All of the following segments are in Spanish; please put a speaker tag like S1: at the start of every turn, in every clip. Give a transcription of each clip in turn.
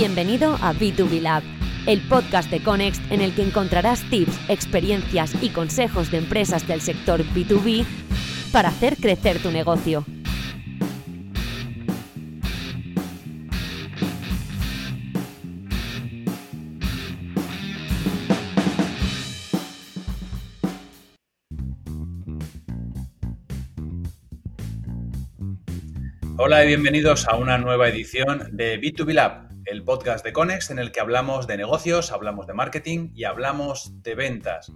S1: Bienvenido a B2B Lab, el podcast de Conext en el que encontrarás tips, experiencias y consejos de empresas del sector B2B para hacer crecer tu negocio.
S2: Hola y bienvenidos a una nueva edición de B2B Lab, el podcast de Conex en el que hablamos de negocios, hablamos de marketing y hablamos de ventas.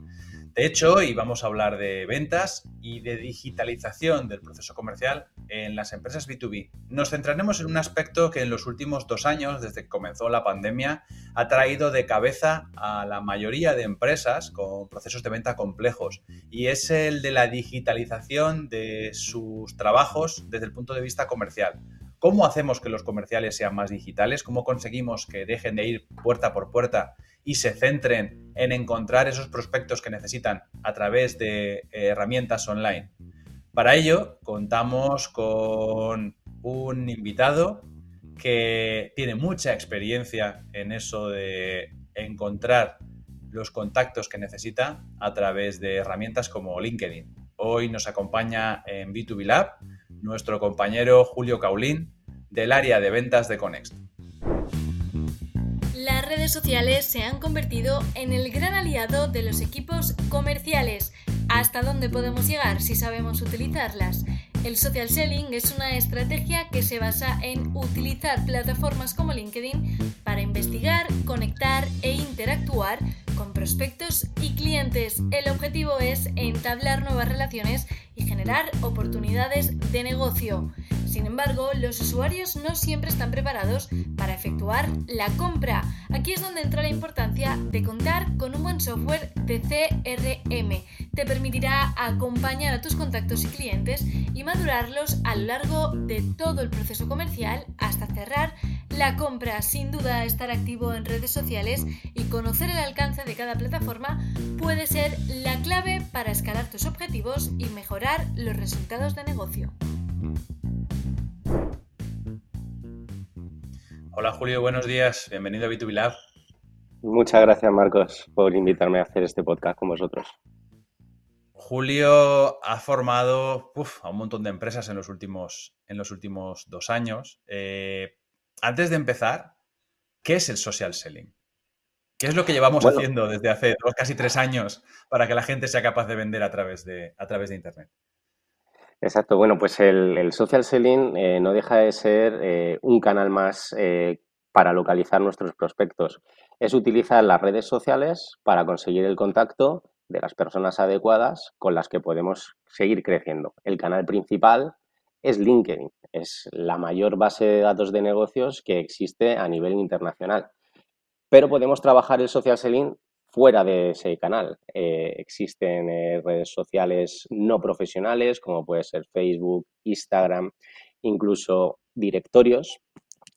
S2: De hecho, hoy vamos a hablar de ventas y de digitalización del proceso comercial en las empresas B2B. Nos centraremos en un aspecto que en los últimos dos años, desde que comenzó la pandemia, ha traído de cabeza a la mayoría de empresas con procesos de venta complejos y es el de la digitalización de sus trabajos desde el punto de vista comercial. ¿Cómo hacemos que los comerciales sean más digitales? ¿Cómo conseguimos que dejen de ir puerta por puerta y se centren en encontrar esos prospectos que necesitan a través de eh, herramientas online? Para ello, contamos con un invitado que tiene mucha experiencia en eso de encontrar los contactos que necesita a través de herramientas como LinkedIn. Hoy nos acompaña en B2B Lab nuestro compañero Julio Caulín del área de ventas de Conext.
S3: Las redes sociales se han convertido en el gran aliado de los equipos comerciales. ¿Hasta dónde podemos llegar si sabemos utilizarlas? El social selling es una estrategia que se basa en utilizar plataformas como LinkedIn para investigar, conectar e interactuar con prospectos y clientes. El objetivo es entablar nuevas relaciones y generar oportunidades de negocio. Sin embargo, los usuarios no siempre están preparados para efectuar la compra. Aquí es donde entra la importancia de contar con un buen software de CRM. Te permitirá acompañar a tus contactos y clientes y madurarlos a lo largo de todo el proceso comercial hasta cerrar la compra. Sin duda, estar activo en redes sociales y conocer el alcance de cada plataforma puede ser la clave para escalar tus objetivos y mejorar los resultados de negocio.
S2: Hola Julio, buenos días. Bienvenido a B2B Lab.
S4: Muchas gracias Marcos por invitarme a hacer este podcast con vosotros.
S2: Julio ha formado a un montón de empresas en los últimos, en los últimos dos años. Eh, antes de empezar, ¿qué es el social selling? ¿Qué es lo que llevamos haciendo desde hace casi tres años para que la gente sea capaz de vender a través de, a través de Internet?
S4: Exacto, bueno, pues el, social selling eh, no deja de ser eh, un canal más eh, para localizar nuestros prospectos. Es utilizar las redes sociales para conseguir el contacto de las personas adecuadas con las que podemos seguir creciendo. El canal principal es LinkedIn, es la mayor base de datos de negocios que existe a nivel internacional. Pero podemos trabajar el social selling fuera de ese canal. Eh, existen eh, redes sociales no profesionales como puede ser Facebook, Instagram, incluso directorios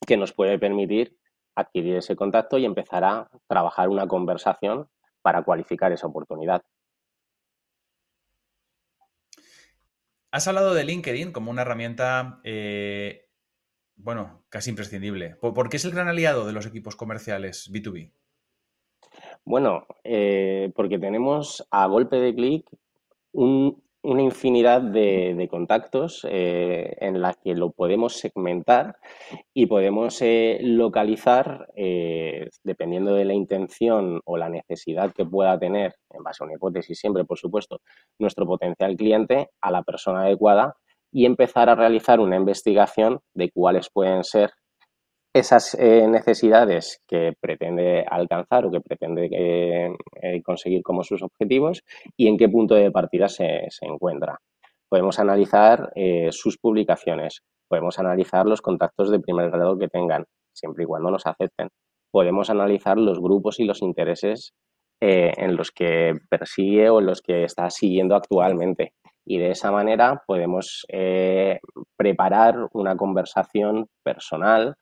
S4: que nos puede permitir adquirir ese contacto y empezar a trabajar una conversación para cualificar esa oportunidad.
S2: Has hablado de LinkedIn como una herramienta, eh, bueno, casi imprescindible. ¿Por qué es el gran aliado de los equipos comerciales B2B?
S4: Bueno, eh, porque tenemos a golpe de clic una infinidad de, contactos eh, en las que lo podemos segmentar y podemos eh, localizar, dependiendo de la intención o la necesidad que pueda tener, en base a una hipótesis siempre, por supuesto, nuestro potencial cliente, a la persona adecuada y empezar a realizar una investigación de cuáles pueden ser esas eh, necesidades que pretende alcanzar o que pretende eh, eh, conseguir como sus objetivos y en qué punto de partida se, encuentra. Podemos analizar sus publicaciones, podemos analizar los contactos de primer grado que tengan, siempre y cuando nos acepten. Podemos analizar los grupos y los intereses en los que persigue o en los que está siguiendo actualmente. Y de esa manera podemos preparar una conversación personal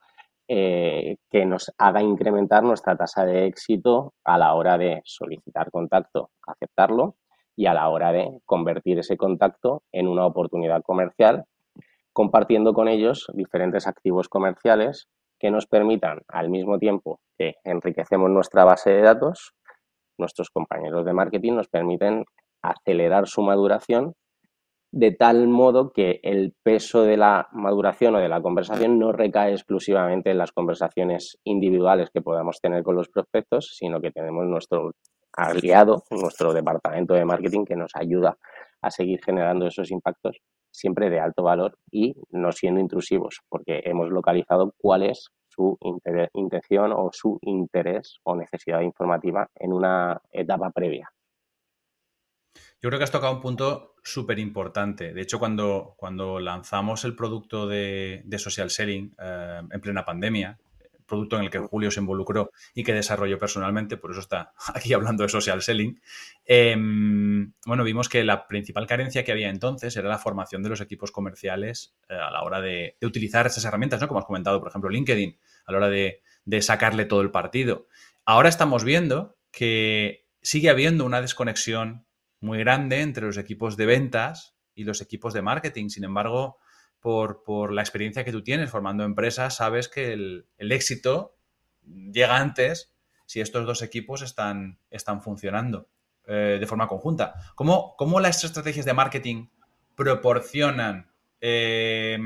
S4: eh, que nos haga incrementar nuestra tasa de éxito a la hora de solicitar contacto, aceptarlo y a la hora de convertir ese contacto en una oportunidad comercial, compartiendo con ellos diferentes activos comerciales que nos permitan, al mismo tiempo que enriquecemos nuestra base de datos, nuestros compañeros de marketing nos permiten acelerar su maduración de tal modo que el peso de la maduración o de la conversación no recae exclusivamente en las conversaciones individuales que podamos tener con los prospectos, sino que tenemos nuestro aliado, nuestro departamento de marketing que nos ayuda a seguir generando esos impactos siempre de alto valor y no siendo intrusivos, porque hemos localizado cuál es su intención o su interés o necesidad informativa en una etapa previa.
S2: Yo creo que has tocado un punto súper importante. De hecho, cuando, cuando lanzamos el producto de, social selling eh, en plena pandemia, producto en el que Julio se involucró y que desarrolló personalmente, por eso está aquí hablando de social selling, em, bueno, vimos que la principal carencia que había entonces era la formación de los equipos comerciales eh, a la hora de, utilizar esas herramientas, ¿no? Como has comentado, por ejemplo, LinkedIn, a la hora de, de sacarle todo el partido. Ahora estamos viendo que sigue habiendo una desconexión muy grande entre los equipos de ventas y los equipos de marketing. Sin embargo, por, la experiencia que tú tienes formando empresas, sabes que el, éxito llega antes si estos dos equipos están, están funcionando eh, de forma conjunta. ¿Cómo, ¿Cómo, las estrategias de marketing proporcionan eh,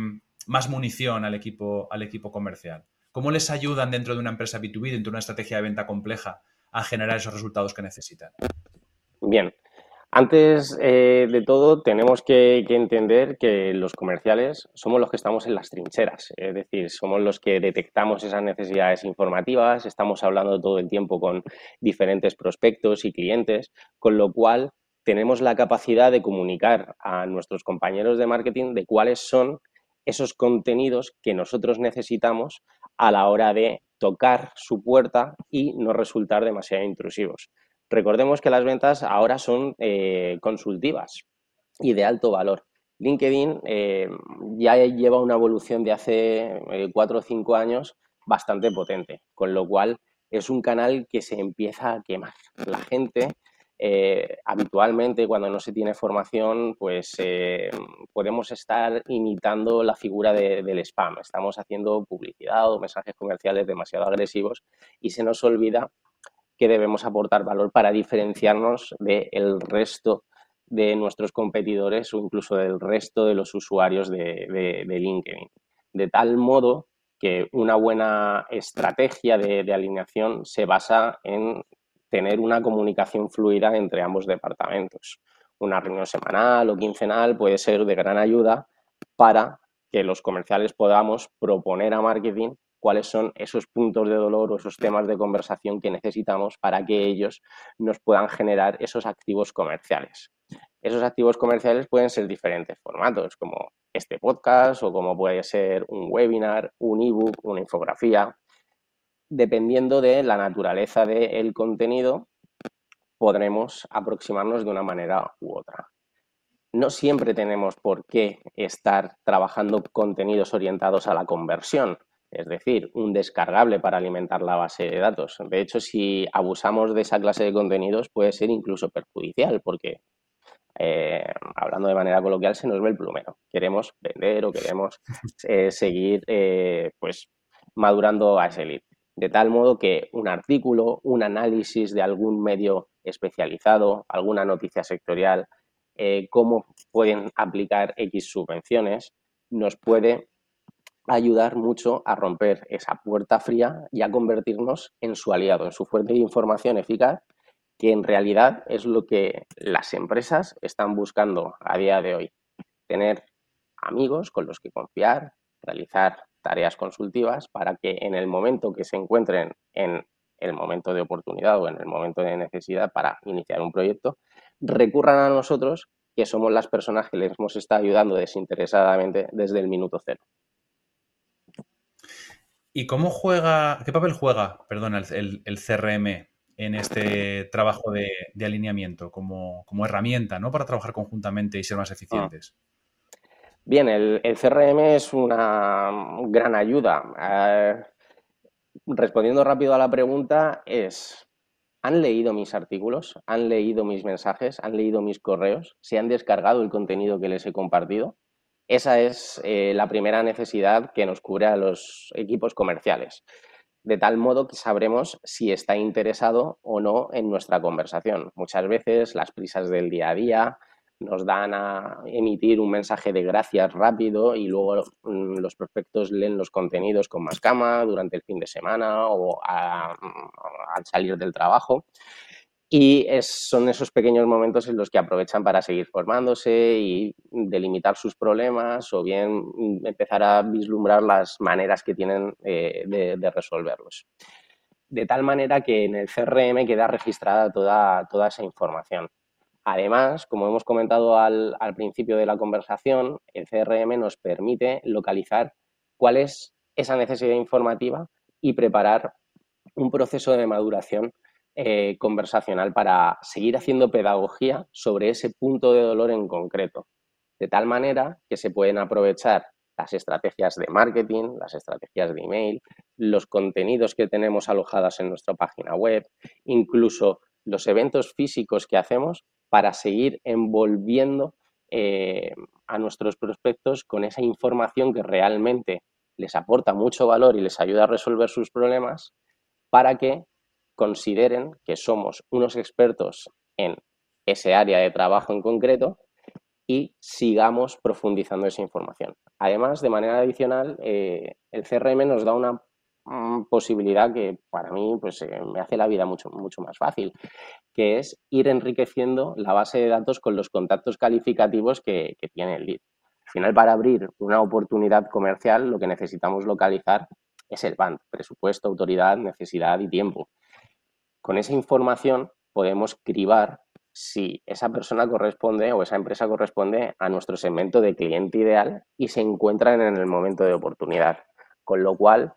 S2: más munición al equipo, al equipo comercial? ¿Cómo les ayudan dentro de una empresa B2B, dentro de una estrategia de venta compleja, a generar esos resultados que necesitan?
S4: Bien, antes eh, de todo, tenemos que, entender que los comerciales somos los que estamos en las trincheras, es decir, somos los que detectamos esas necesidades informativas, estamos hablando todo el tiempo con diferentes prospectos y clientes, con lo cual tenemos la capacidad de comunicar a nuestros compañeros de marketing de cuáles son esos contenidos que nosotros necesitamos a la hora de tocar su puerta y no resultar demasiado intrusivos. Recordemos que las ventas ahora son eh, consultivas y de alto valor. LinkedIn eh, ya lleva una evolución de hace eh, cuatro o cinco años bastante potente, con lo cual es un canal que se empieza a quemar. La gente habitualmente cuando no se tiene formación, pues podemos estar imitando la figura del spam. Estamos haciendo publicidad o mensajes comerciales demasiado agresivos y se nos olvida que debemos aportar valor para diferenciarnos del resto de nuestros competidores o incluso del resto de los usuarios de, LinkedIn. De tal modo que una buena estrategia de, alineación se basa en tener una comunicación fluida entre ambos departamentos. Una reunión semanal o quincenal puede ser de gran ayuda para que los comerciales podamos proponer a marketing cuáles son esos puntos de dolor o esos temas de conversación que necesitamos para que ellos nos puedan generar esos activos comerciales. Esos activos comerciales pueden ser diferentes formatos, como este podcast o como puede ser un webinar, un ebook, una infografía. Dependiendo de la naturaleza del contenido, podremos aproximarnos de una manera u otra. No siempre tenemos por qué estar trabajando contenidos orientados a la conversión es decir, un descargable para alimentar la base de datos. De hecho, si abusamos de esa clase de contenidos puede ser incluso perjudicial porque, eh, hablando de manera coloquial, se nos ve el plumero. Queremos vender o queremos eh, seguir eh, pues, madurando a ese lead. De tal modo que un artículo, un análisis de algún medio especializado, alguna noticia sectorial, cómo pueden aplicar X subvenciones, nos puede ayudar mucho a romper esa puerta fría y a convertirnos en su aliado, en su fuente de información eficaz, que en realidad es lo que las empresas están buscando a día de hoy. Tener amigos con los que confiar, realizar tareas consultivas para que en el momento que se encuentren en el momento de oportunidad o en el momento de necesidad para iniciar un proyecto, recurran a nosotros, que somos las personas que les hemos estado ayudando desinteresadamente desde el minuto cero.
S2: ¿Y cómo juega, qué papel juega, perdona, el, CRM en este trabajo de, alineamiento como, herramienta, ¿no? Para trabajar conjuntamente y ser más eficientes.
S4: Bien, el, CRM es una gran ayuda. Eh, respondiendo rápido a la pregunta, es, ¿han leído mis artículos? ¿Han leído mis mensajes? ¿Han leído mis correos? ¿Se han descargado el contenido que les he compartido? Esa es eh, la primera necesidad que nos cubre a los equipos comerciales, de tal modo que sabremos si está interesado o no en nuestra conversación. Muchas veces las prisas del día a día nos dan a emitir un mensaje de gracias rápido y luego mm, los prospectos leen los contenidos con más cama durante el fin de semana o al salir del trabajo. Y son esos pequeños momentos en los que aprovechan para seguir formándose y delimitar sus problemas o bien empezar a vislumbrar las maneras que tienen eh, de, resolverlos. De tal manera que en el CRM queda registrada toda, toda esa información. Además, como hemos comentado al, al principio de la conversación, el CRM nos permite localizar cuál es esa necesidad informativa y preparar un proceso de maduración eh, conversacional para seguir haciendo pedagogía sobre ese punto de dolor en concreto, de tal manera que se pueden aprovechar las estrategias de marketing, las estrategias de email, los contenidos que tenemos alojados en nuestra página web, incluso los eventos físicos que hacemos para seguir envolviendo eh, a nuestros prospectos con esa información que realmente les aporta mucho valor y les ayuda a resolver sus problemas para que consideren que somos unos expertos en ese área de trabajo en concreto y sigamos profundizando esa información. Además, de manera adicional, eh, el CRM nos da una mm, posibilidad que para mí pues, eh, me hace la vida mucho, mucho más fácil, que es ir enriqueciendo la base de datos con los contactos calificativos que, que tiene el lead. Al final, para abrir una oportunidad comercial, lo que necesitamos localizar es el BAND, presupuesto, autoridad, necesidad y tiempo. Con esa información podemos cribar si esa persona corresponde o esa empresa corresponde a nuestro segmento de cliente ideal y se encuentran en el momento de oportunidad. Con lo cual,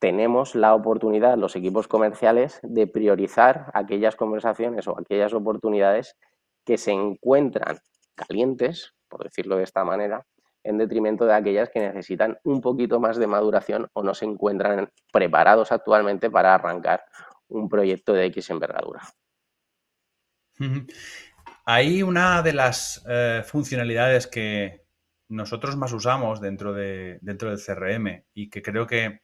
S4: tenemos la oportunidad, los equipos comerciales, de priorizar aquellas conversaciones o aquellas oportunidades que se encuentran calientes, por decirlo de esta manera, en detrimento de aquellas que necesitan un poquito más de maduración o no se encuentran preparados actualmente para arrancar un proyecto de X envergadura.
S2: Hay una de las eh, funcionalidades que nosotros más usamos dentro, de, dentro del CRM y que creo que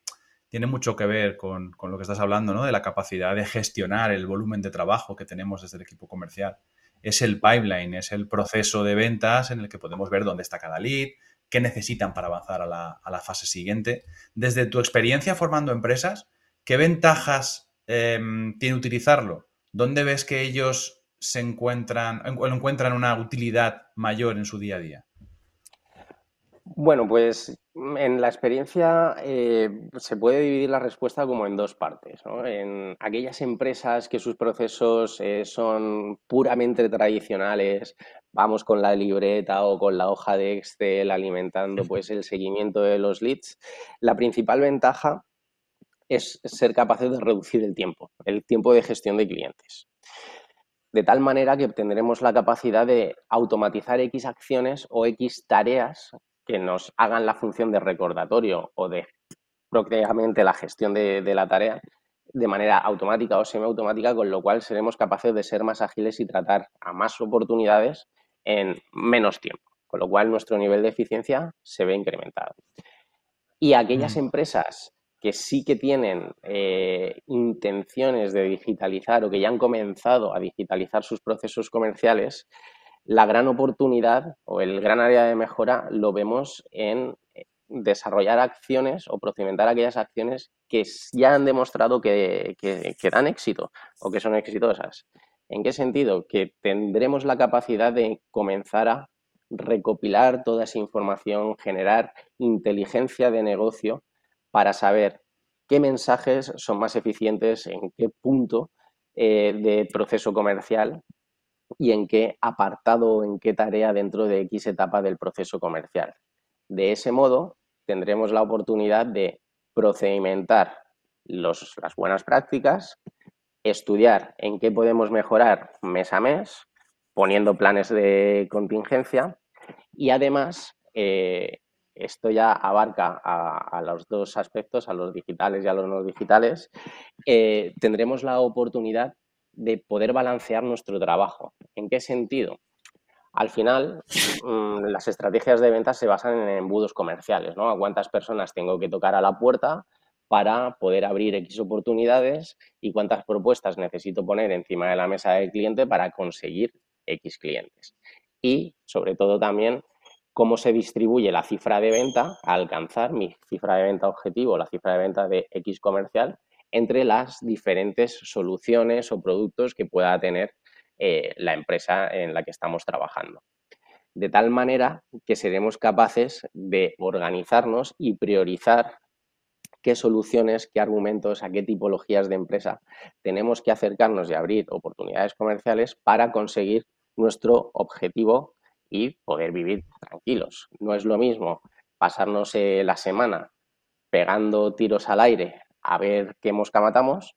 S2: tiene mucho que ver con, lo que estás hablando, ¿no? De la capacidad de gestionar el volumen de trabajo que tenemos desde el equipo comercial. Es el pipeline, es el proceso de ventas en el que podemos ver dónde está cada lead, qué necesitan para avanzar a la, a la fase siguiente. Desde tu experiencia formando empresas, ¿qué ventajas Em, tiene utilizarlo? ¿Dónde ves que ellos se encuentran, encuentran una utilidad mayor en su día a día?
S4: Bueno, pues en la experiencia eh, se puede dividir la respuesta como en dos partes. En aquellas empresas que sus procesos eh, son puramente tradicionales, vamos con la libreta o con la hoja de Excel alimentando pues el seguimiento de los leads, la principal ventaja es ser capaces de reducir el tiempo, el tiempo de gestión de clientes. De tal manera que tendremos la capacidad de automatizar X acciones o X tareas que nos hagan la función de recordatorio o de propiamente la gestión de, la tarea de manera automática o semiautomática, con lo cual seremos capaces de ser más ágiles y tratar a más oportunidades en menos tiempo, con lo cual nuestro nivel de eficiencia se ve incrementado. Y aquellas mm. empresas que sí que tienen eh, intenciones de digitalizar o que ya han comenzado a digitalizar sus procesos comerciales, la gran oportunidad o el gran área de mejora lo vemos en eh, desarrollar acciones o procedimentar aquellas acciones que ya han demostrado que, que dan éxito o que son exitosas. ¿En qué sentido? Que tendremos la capacidad de comenzar a recopilar toda esa información, generar inteligencia de negocio para saber qué mensajes son más eficientes en qué punto eh, de proceso comercial y en qué apartado, en qué tarea dentro de X etapa del proceso comercial. De ese modo, tendremos la oportunidad de procedimentar las buenas prácticas, estudiar en qué podemos mejorar mes a mes, poniendo planes de contingencia y además eh, esto ya abarca a, los dos aspectos, a los digitales y a los no digitales, eh, tendremos la oportunidad de poder balancear nuestro trabajo. ¿En qué sentido? Al final, mm, las estrategias de ventas se basan en embudos comerciales, ¿no? A cuántas personas tengo que tocar a la puerta para poder abrir X oportunidades y cuántas propuestas necesito poner encima de la mesa del cliente para conseguir X clientes. Y, sobre todo, también cómo se distribuye la cifra de venta a alcanzar mi cifra de venta objetivo, la cifra de venta de X comercial, entre las diferentes soluciones o productos que pueda tener eh, la empresa en la que estamos trabajando. De tal manera que seremos capaces de organizarnos y priorizar qué soluciones, qué argumentos, a qué tipologías de empresa tenemos que acercarnos y abrir oportunidades comerciales para conseguir nuestro objetivo y poder vivir tranquilos. No es lo mismo pasarnos eh, la semana pegando tiros al aire a ver qué mosca matamos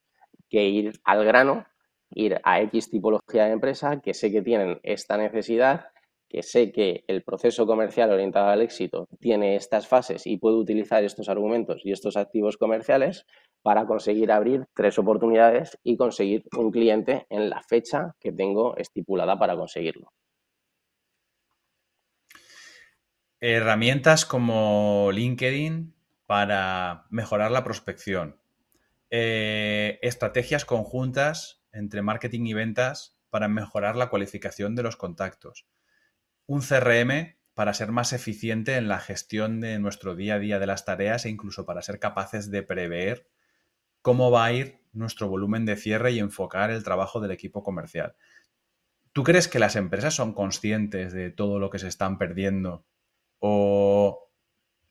S4: que ir al grano, ir a X tipología de empresa que sé que tienen esta necesidad, que sé que el proceso comercial orientado al éxito tiene estas fases y puedo utilizar estos argumentos y estos activos comerciales para conseguir abrir tres oportunidades y conseguir un cliente en la fecha que tengo estipulada para conseguirlo.
S2: Herramientas como LinkedIn para mejorar la prospección. Eh, estrategias conjuntas entre marketing y ventas para mejorar la cualificación de los contactos. Un CRM para ser más eficiente en la gestión de nuestro día a día de las tareas e incluso para ser capaces de prever cómo va a ir nuestro volumen de cierre y enfocar el trabajo del equipo comercial. ¿Tú crees que las empresas son conscientes de todo lo que se están perdiendo o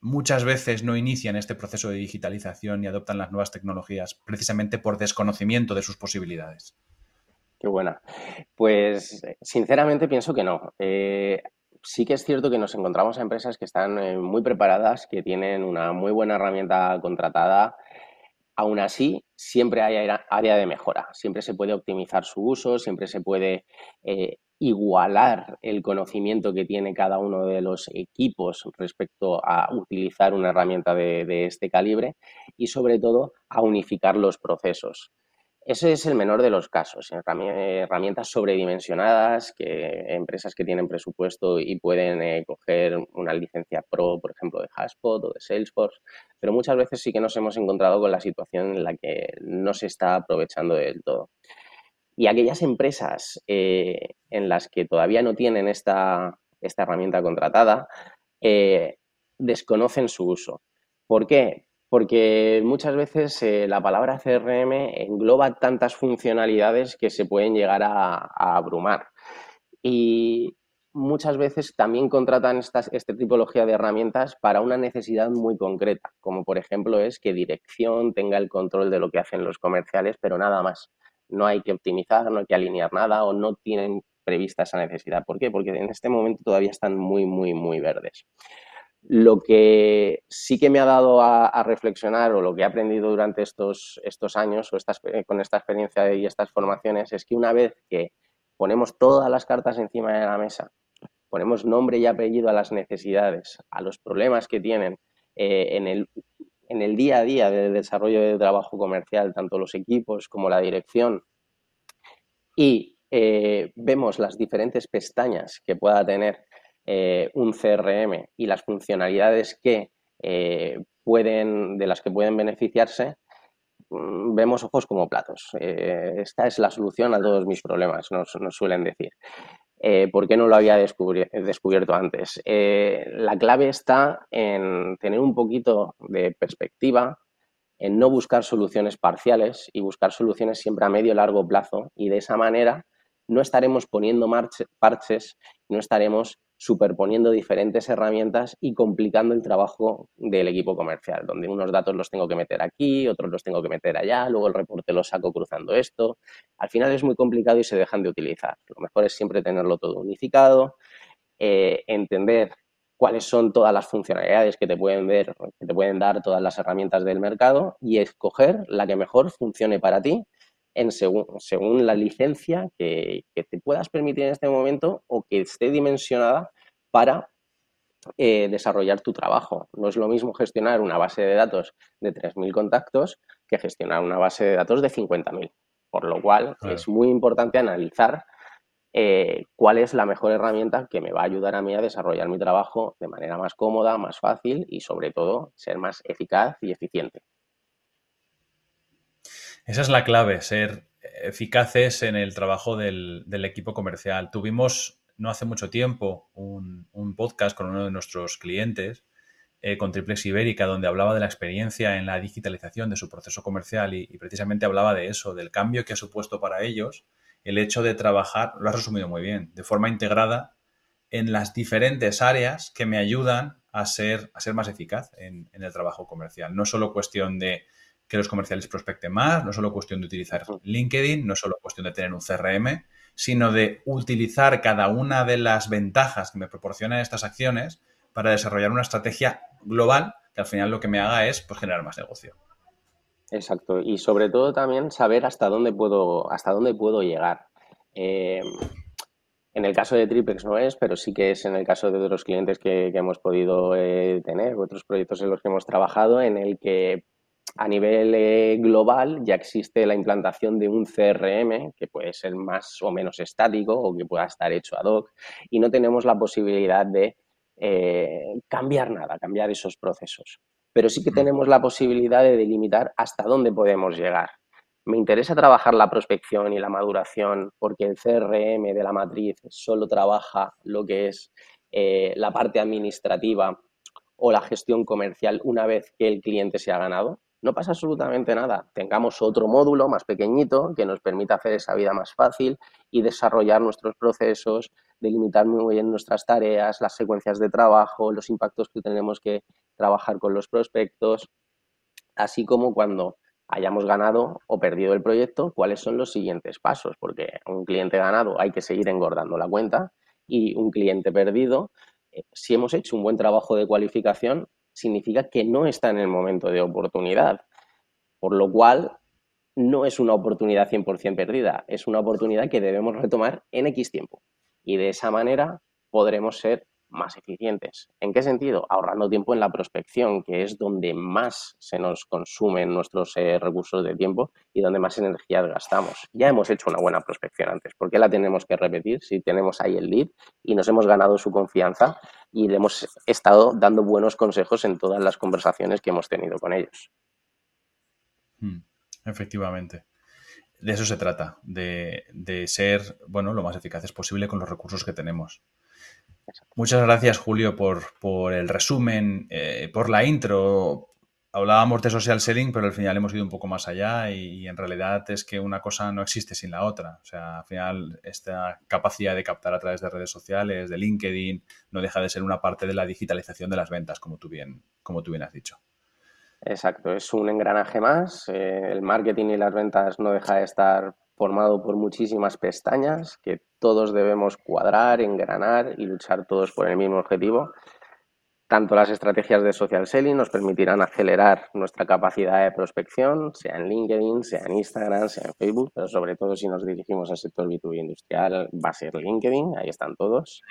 S2: muchas veces no inician este proceso de digitalización y adoptan las nuevas tecnologías precisamente por desconocimiento de sus posibilidades?
S4: Qué buena. Pues sinceramente pienso que no. Eh, sí que es cierto que nos encontramos a empresas que están eh, muy preparadas, que tienen una muy buena herramienta contratada. Aún así, siempre hay área de mejora, siempre se puede optimizar su uso, siempre se puede eh, igualar el conocimiento que tiene cada uno de los equipos respecto a utilizar una herramienta de, este calibre y sobre todo a unificar los procesos. Ese es el menor de los casos. Herramientas sobredimensionadas, que empresas que tienen presupuesto y pueden eh, coger una licencia pro, por ejemplo, de Haspot o de Salesforce, pero muchas veces sí que nos hemos encontrado con la situación en la que no se está aprovechando del todo. Y aquellas empresas eh, en las que todavía no tienen esta, herramienta contratada, eh, desconocen su uso. ¿Por qué? Porque muchas veces eh, la palabra CRM engloba tantas funcionalidades que se pueden llegar a, abrumar. Y muchas veces también contratan esta tipología de herramientas para una necesidad muy concreta, como por ejemplo es que dirección tenga el control de lo que hacen los comerciales, pero nada más no hay que optimizar, no hay que alinear nada o no tienen prevista esa necesidad. ¿Por qué? Porque en este momento todavía están muy, muy, muy verdes. Lo que sí que me ha dado a, reflexionar o lo que he aprendido durante estos, estos años o estas, con esta experiencia y estas formaciones es que una vez que ponemos todas las cartas encima de la mesa, ponemos nombre y apellido a las necesidades, a los problemas que tienen eh, en el en el día a día del desarrollo de trabajo comercial, tanto los equipos como la dirección, y eh, vemos las diferentes pestañas que pueda tener eh, un CRM y las funcionalidades que eh, pueden, de las que pueden beneficiarse, mm, vemos ojos como platos. esta es la solución a todos mis problemas, nos suelen decir. Eh, ¿Por qué no lo había descubierto antes? Eh, la clave está en tener un poquito de perspectiva, en no buscar soluciones parciales y buscar soluciones siempre a medio y largo plazo y de esa manera no estaremos poniendo parches, no estaremos superponiendo diferentes herramientas y complicando el trabajo del equipo comercial, donde unos datos los tengo que meter aquí, otros los tengo que meter allá, luego el reporte lo saco cruzando esto. Al final es muy complicado y se dejan de utilizar. Lo mejor es siempre tenerlo todo unificado, eh, entender cuáles son todas las funcionalidades que te pueden ver, que te pueden dar todas las herramientas del mercado y escoger la que mejor funcione para ti en según, según la licencia que, te puedas permitir en este momento o que esté dimensionada para eh, desarrollar tu trabajo. No es lo mismo gestionar una base de datos de 3.000 contactos que gestionar una base de datos de 50.000. Por lo cual es muy importante analizar eh, cuál es la mejor herramienta que me va a ayudar a mí a desarrollar mi trabajo de manera más cómoda, más fácil y sobre todo ser más eficaz y eficiente.
S2: Esa es la clave, ser eficaces en el trabajo del, equipo comercial. Tuvimos no hace mucho tiempo un, podcast con uno de nuestros clientes, eh, con Triplex Ibérica, donde hablaba de la experiencia en la digitalización de su proceso comercial y, precisamente hablaba de eso, del cambio que ha supuesto para ellos el hecho de trabajar, lo has resumido muy bien, de forma integrada en las diferentes áreas que me ayudan a ser, a ser más eficaz en, en el trabajo comercial. No solo cuestión de que los comerciales prospecten más, no solo cuestión de utilizar LinkedIn, no solo cuestión de tener un CRM, sino de utilizar cada una de las ventajas que me proporcionan estas acciones para desarrollar una estrategia global que al final lo que me haga es pues, generar más negocio.
S4: Exacto, y sobre todo también saber hasta dónde puedo, hasta dónde puedo llegar. Eh, en el caso de Tripex no es, pero sí que es en el caso de otros clientes que, hemos podido eh, tener, otros proyectos en los que hemos trabajado, en el que a nivel eh, global ya existe la implantación de un CRM que puede ser más o menos estático o que pueda estar hecho ad hoc y no tenemos la posibilidad de eh, cambiar nada, cambiar esos procesos. Pero sí que tenemos la posibilidad de delimitar hasta dónde podemos llegar. Me interesa trabajar la prospección y la maduración porque el CRM de la matriz solo trabaja lo que es eh, la parte administrativa o la gestión comercial una vez que el cliente se ha ganado no pasa absolutamente nada. Tengamos otro módulo más pequeñito que nos permita hacer esa vida más fácil y desarrollar nuestros procesos, delimitar muy bien nuestras tareas, las secuencias de trabajo, los impactos que tenemos que trabajar con los prospectos, así como cuando hayamos ganado o perdido el proyecto, cuáles son los siguientes pasos, porque un cliente ganado hay que seguir engordando la cuenta y un cliente perdido, eh, si hemos hecho un buen trabajo de cualificación, significa que no está en el momento de oportunidad. Por lo cual, no es una oportunidad 100% perdida, es una oportunidad que debemos retomar en X tiempo. Y de esa manera podremos ser más eficientes. ¿En qué sentido? Ahorrando tiempo en la prospección, que es donde más se nos consumen nuestros eh, recursos de tiempo y donde más energía gastamos. Ya hemos hecho una buena prospección antes. ¿Por qué la tenemos que repetir si tenemos ahí el lead y nos hemos ganado su confianza y le hemos estado dando buenos consejos en todas las conversaciones que hemos tenido con ellos?
S2: Hmm, efectivamente de eso se trata, de, de, ser bueno, lo más eficaces posible con los recursos que tenemos. Muchas gracias, Julio, por, el resumen, eh, por la intro. Hablábamos de social selling, pero al final hemos ido un poco más allá y, en realidad es que una cosa no existe sin la otra. O sea, al final esta capacidad de captar a través de redes sociales, de LinkedIn, no deja de ser una parte de la digitalización de las ventas, como tú bien, como tú bien has dicho.
S4: Exacto, es un engranaje más. Eh, el marketing y las ventas no deja de estar formado por muchísimas pestañas que todos debemos cuadrar, engranar y luchar todos por el mismo objetivo. Tanto las estrategias de social selling nos permitirán acelerar nuestra capacidad de prospección, sea en LinkedIn, sea en Instagram, sea en Facebook, pero sobre todo si nos dirigimos al sector B2B industrial va a ser LinkedIn, ahí están todos.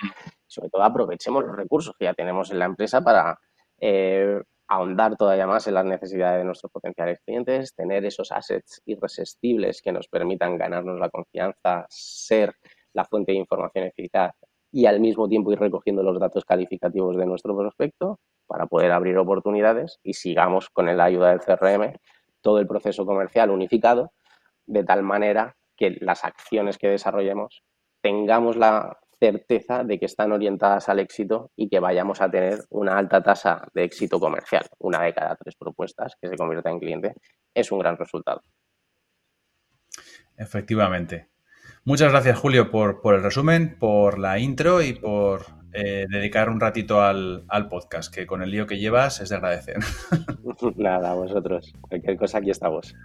S4: Sobre todo aprovechemos los recursos que ya tenemos en la empresa para eh, ahondar todavía más en las necesidades de nuestros potenciales clientes, tener esos assets irresistibles que nos permitan ganarnos la confianza, ser la fuente de información eficaz y al mismo tiempo ir recogiendo los datos calificativos de nuestro prospecto para poder abrir oportunidades y sigamos con la ayuda del CRM todo el proceso comercial unificado de tal manera que las acciones que desarrollemos tengamos la certeza de que están orientadas al éxito y que vayamos a tener una alta tasa de éxito comercial. Una de cada tres propuestas que se convierta en cliente es un gran resultado.
S2: Efectivamente. Muchas gracias, Julio, por, el resumen, por la intro y por eh, dedicar un ratito al, podcast, que con el lío que llevas es de agradecer.
S4: Nada, vosotros. Cualquier cosa, aquí estamos.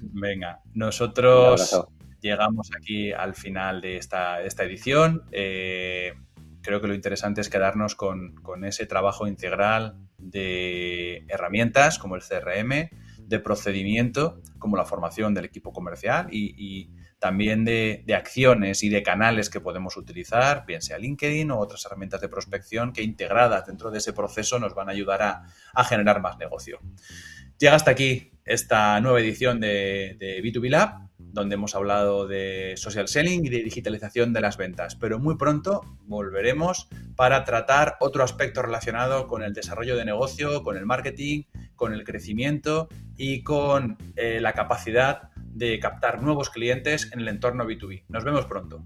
S2: Venga, nosotros llegamos aquí al final de esta, edición. Eh, creo que lo interesante es quedarnos con, ese trabajo integral de herramientas como el CRM, de procedimiento como la formación del equipo comercial y, también de, acciones y de canales que podemos utilizar, bien sea LinkedIn o otras herramientas de prospección que integradas dentro de ese proceso nos van a ayudar a, a generar más negocio. Llega hasta aquí esta nueva edición de, de B2B Lab, donde hemos hablado de social selling y de digitalización de las ventas. Pero muy pronto volveremos para tratar otro aspecto relacionado con el desarrollo de negocio, con el marketing, con el crecimiento y con eh, la capacidad de captar nuevos clientes en el entorno B2B. Nos vemos pronto.